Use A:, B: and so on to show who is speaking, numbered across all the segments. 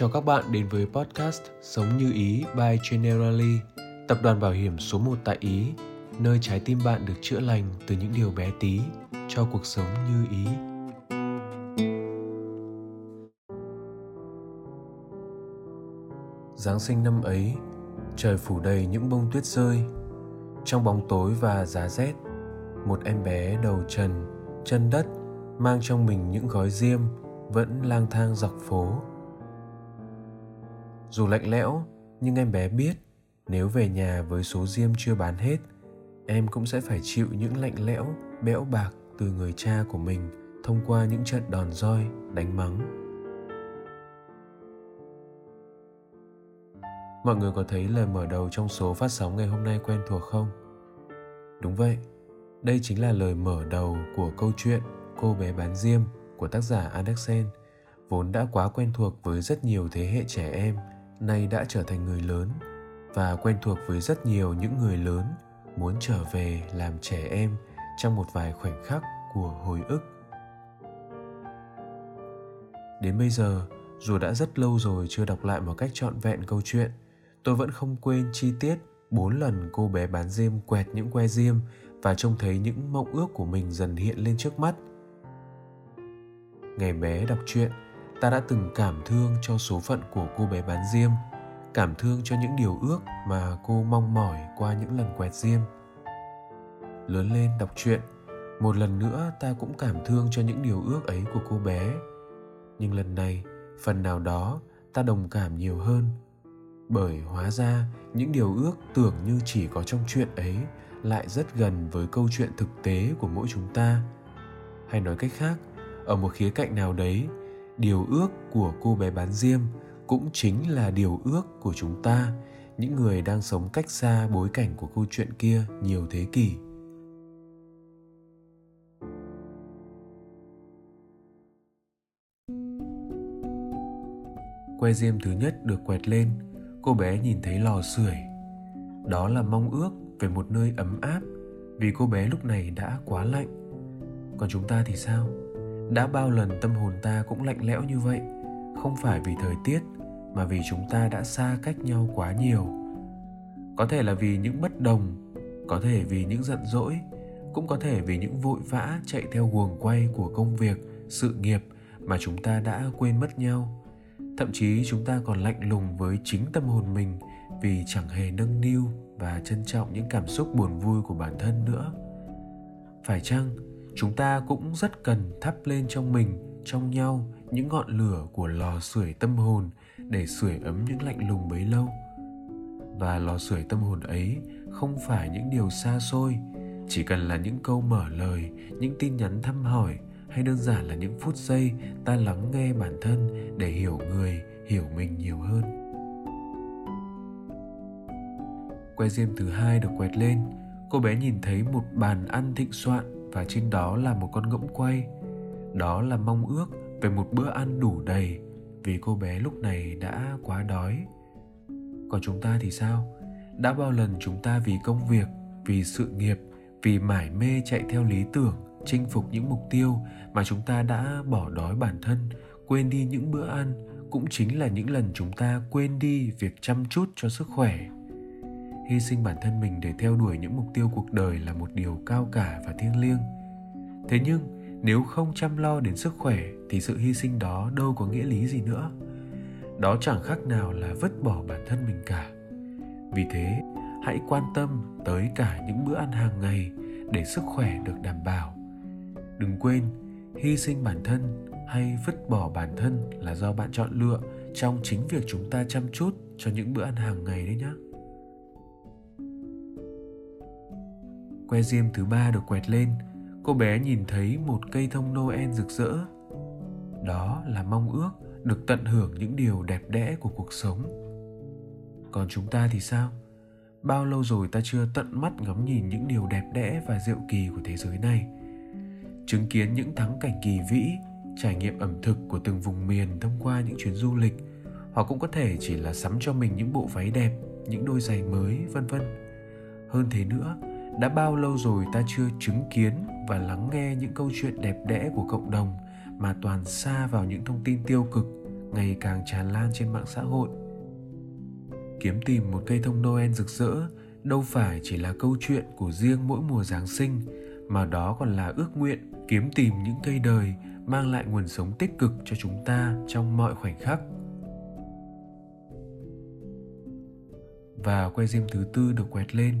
A: Chào các bạn đến với podcast Sống như Ý by Generali, tập đoàn bảo hiểm số 1 tại Ý, nơi trái tim bạn được chữa lành từ những điều bé tí cho cuộc sống như ý. Giáng sinh năm ấy, trời phủ đầy những bông tuyết rơi. Trong bóng tối và giá rét, một em bé đầu trần, chân đất mang trong mình những gói diêm vẫn lang thang dọc phố dù lạnh lẽo, nhưng em bé biết nếu về nhà với số diêm chưa bán hết, em cũng sẽ phải chịu những lạnh lẽo, bẽo bạc từ người cha của mình thông qua những trận đòn roi, đánh mắng. Mọi người có thấy lời mở đầu trong số phát sóng ngày hôm nay quen thuộc không? Đúng vậy, đây chính là lời mở đầu của câu chuyện Cô bé bán diêm của tác giả Andersen, vốn đã quá quen thuộc với rất nhiều thế hệ trẻ em nay đã trở thành người lớn và quen thuộc với rất nhiều những người lớn muốn trở về làm trẻ em trong một vài khoảnh khắc của hồi ức. Đến bây giờ, dù đã rất lâu rồi chưa đọc lại một cách trọn vẹn câu chuyện, tôi vẫn không quên chi tiết bốn lần cô bé bán diêm quẹt những que diêm và trông thấy những mộng ước của mình dần hiện lên trước mắt. Ngày bé đọc truyện ta đã từng cảm thương cho số phận của cô bé bán diêm, cảm thương cho những điều ước mà cô mong mỏi qua những lần quẹt diêm. Lớn lên đọc truyện, một lần nữa ta cũng cảm thương cho những điều ước ấy của cô bé. Nhưng lần này, phần nào đó, ta đồng cảm nhiều hơn. Bởi hóa ra, những điều ước tưởng như chỉ có trong chuyện ấy lại rất gần với câu chuyện thực tế của mỗi chúng ta. Hay nói cách khác, ở một khía cạnh nào đấy điều ước của cô bé bán diêm cũng chính là điều ước của chúng ta, những người đang sống cách xa bối cảnh của câu chuyện kia nhiều thế kỷ. Que diêm thứ nhất được quẹt lên, cô bé nhìn thấy lò sưởi. Đó là mong ước về một nơi ấm áp, vì cô bé lúc này đã quá lạnh. Còn chúng ta thì sao? Đã bao lần tâm hồn ta cũng lạnh lẽo như vậy, không phải vì thời tiết, mà vì chúng ta đã xa cách nhau quá nhiều. Có thể là vì những bất đồng, có thể vì những giận dỗi, cũng có thể vì những vội vã chạy theo guồng quay của công việc, sự nghiệp mà chúng ta đã quên mất nhau. Thậm chí chúng ta còn lạnh lùng với chính tâm hồn mình vì chẳng hề nâng niu và trân trọng những cảm xúc buồn vui của bản thân nữa. Phải chăng chúng ta cũng rất cần thắp lên trong mình, trong nhau, những ngọn lửa của lò sưởi tâm hồn để sưởi ấm những lạnh lùng bấy lâu. Và lò sưởi tâm hồn ấy không phải những điều xa xôi, chỉ cần là những câu mở lời, những tin nhắn thăm hỏi, hay đơn giản là những phút giây ta lắng nghe bản thân để hiểu người, hiểu mình nhiều hơn. Que diêm thứ hai được quẹt lên, cô bé nhìn thấy một bàn ăn thịnh soạn và trên đó là một con ngỗng quay. Đó là mong ước về một bữa ăn đủ đầy, vì cô bé lúc này đã quá đói. Còn chúng ta thì sao? Đã bao lần chúng ta vì công việc, vì sự nghiệp, vì mải mê chạy theo lý tưởng, chinh phục những mục tiêu mà chúng ta đã bỏ đói bản thân, quên đi những bữa ăn, cũng chính là những lần chúng ta quên đi việc chăm chút cho sức khỏe hy sinh bản thân mình để theo đuổi những mục tiêu cuộc đời là một điều cao cả và thiêng liêng. Thế nhưng, nếu không chăm lo đến sức khỏe thì sự hy sinh đó đâu có nghĩa lý gì nữa. Đó chẳng khác nào là vứt bỏ bản thân mình cả. Vì thế, hãy quan tâm tới cả những bữa ăn hàng ngày để sức khỏe được đảm bảo. Đừng quên, hy sinh bản thân hay vứt bỏ bản thân là do bạn chọn lựa trong chính việc chúng ta chăm chút cho những bữa ăn hàng ngày đấy nhé que diêm thứ ba được quẹt lên, cô bé nhìn thấy một cây thông noel rực rỡ. Đó là mong ước được tận hưởng những điều đẹp đẽ của cuộc sống. Còn chúng ta thì sao? Bao lâu rồi ta chưa tận mắt ngắm nhìn những điều đẹp đẽ và diệu kỳ của thế giới này? Chứng kiến những thắng cảnh kỳ vĩ, trải nghiệm ẩm thực của từng vùng miền thông qua những chuyến du lịch hoặc cũng có thể chỉ là sắm cho mình những bộ váy đẹp, những đôi giày mới, vân vân. Hơn thế nữa đã bao lâu rồi ta chưa chứng kiến và lắng nghe những câu chuyện đẹp đẽ của cộng đồng mà toàn xa vào những thông tin tiêu cực, ngày càng tràn lan trên mạng xã hội? Kiếm tìm một cây thông noel rực rỡ đâu phải chỉ là câu chuyện của riêng mỗi mùa giáng sinh, mà đó còn là ước nguyện kiếm tìm những cây đời mang lại nguồn sống tích cực cho chúng ta trong mọi khoảnh khắc. Và que diêm thứ tư được quẹt lên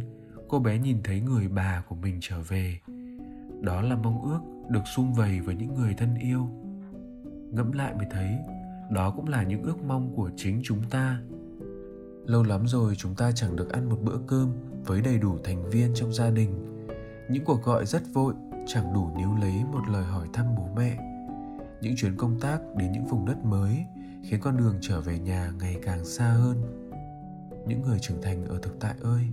A: cô bé nhìn thấy người bà của mình trở về. Đó là mong ước được sum vầy với những người thân yêu. Ngẫm lại mới thấy, đó cũng là những ước mong của chính chúng ta. Lâu lắm rồi chúng ta chẳng được ăn một bữa cơm với đầy đủ thành viên trong gia đình. Những cuộc gọi rất vội, chẳng đủ níu lấy một lời hỏi thăm bố mẹ. Những chuyến công tác đến những vùng đất mới khiến con đường trở về nhà ngày càng xa hơn. Những người trưởng thành ở thực tại ơi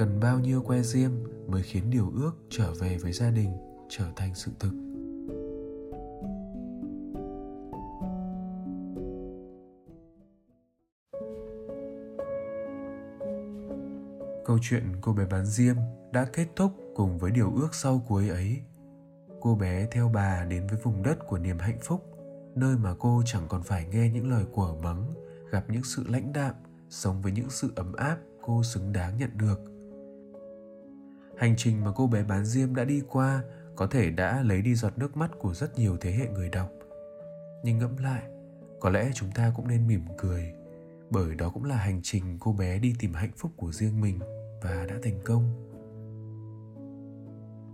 A: cần bao nhiêu que diêm mới khiến điều ước trở về với gia đình trở thành sự thực. Câu chuyện cô bé bán diêm đã kết thúc cùng với điều ước sau cuối ấy. Cô bé theo bà đến với vùng đất của niềm hạnh phúc, nơi mà cô chẳng còn phải nghe những lời của mắng, gặp những sự lãnh đạm, sống với những sự ấm áp cô xứng đáng nhận được hành trình mà cô bé bán diêm đã đi qua có thể đã lấy đi giọt nước mắt của rất nhiều thế hệ người đọc. Nhưng ngẫm lại, có lẽ chúng ta cũng nên mỉm cười, bởi đó cũng là hành trình cô bé đi tìm hạnh phúc của riêng mình và đã thành công.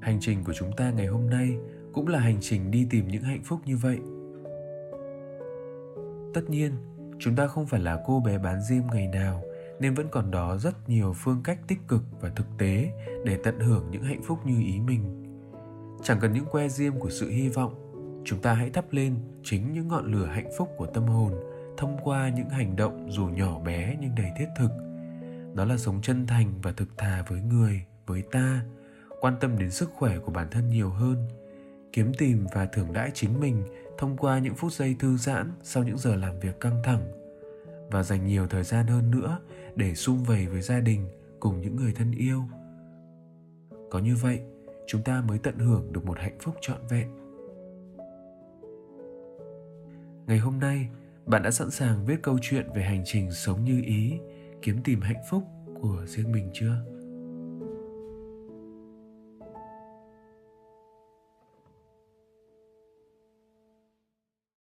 A: Hành trình của chúng ta ngày hôm nay cũng là hành trình đi tìm những hạnh phúc như vậy. Tất nhiên, chúng ta không phải là cô bé bán diêm ngày nào nên vẫn còn đó rất nhiều phương cách tích cực và thực tế để tận hưởng những hạnh phúc như ý mình. Chẳng cần những que diêm của sự hy vọng, chúng ta hãy thắp lên chính những ngọn lửa hạnh phúc của tâm hồn thông qua những hành động dù nhỏ bé nhưng đầy thiết thực. Đó là sống chân thành và thực thà với người, với ta, quan tâm đến sức khỏe của bản thân nhiều hơn, kiếm tìm và thưởng đãi chính mình thông qua những phút giây thư giãn sau những giờ làm việc căng thẳng và dành nhiều thời gian hơn nữa để sum vầy với gia đình cùng những người thân yêu. Có như vậy, chúng ta mới tận hưởng được một hạnh phúc trọn vẹn. Ngày hôm nay, bạn đã sẵn sàng viết câu chuyện về hành trình sống như ý, kiếm tìm hạnh phúc của riêng mình chưa?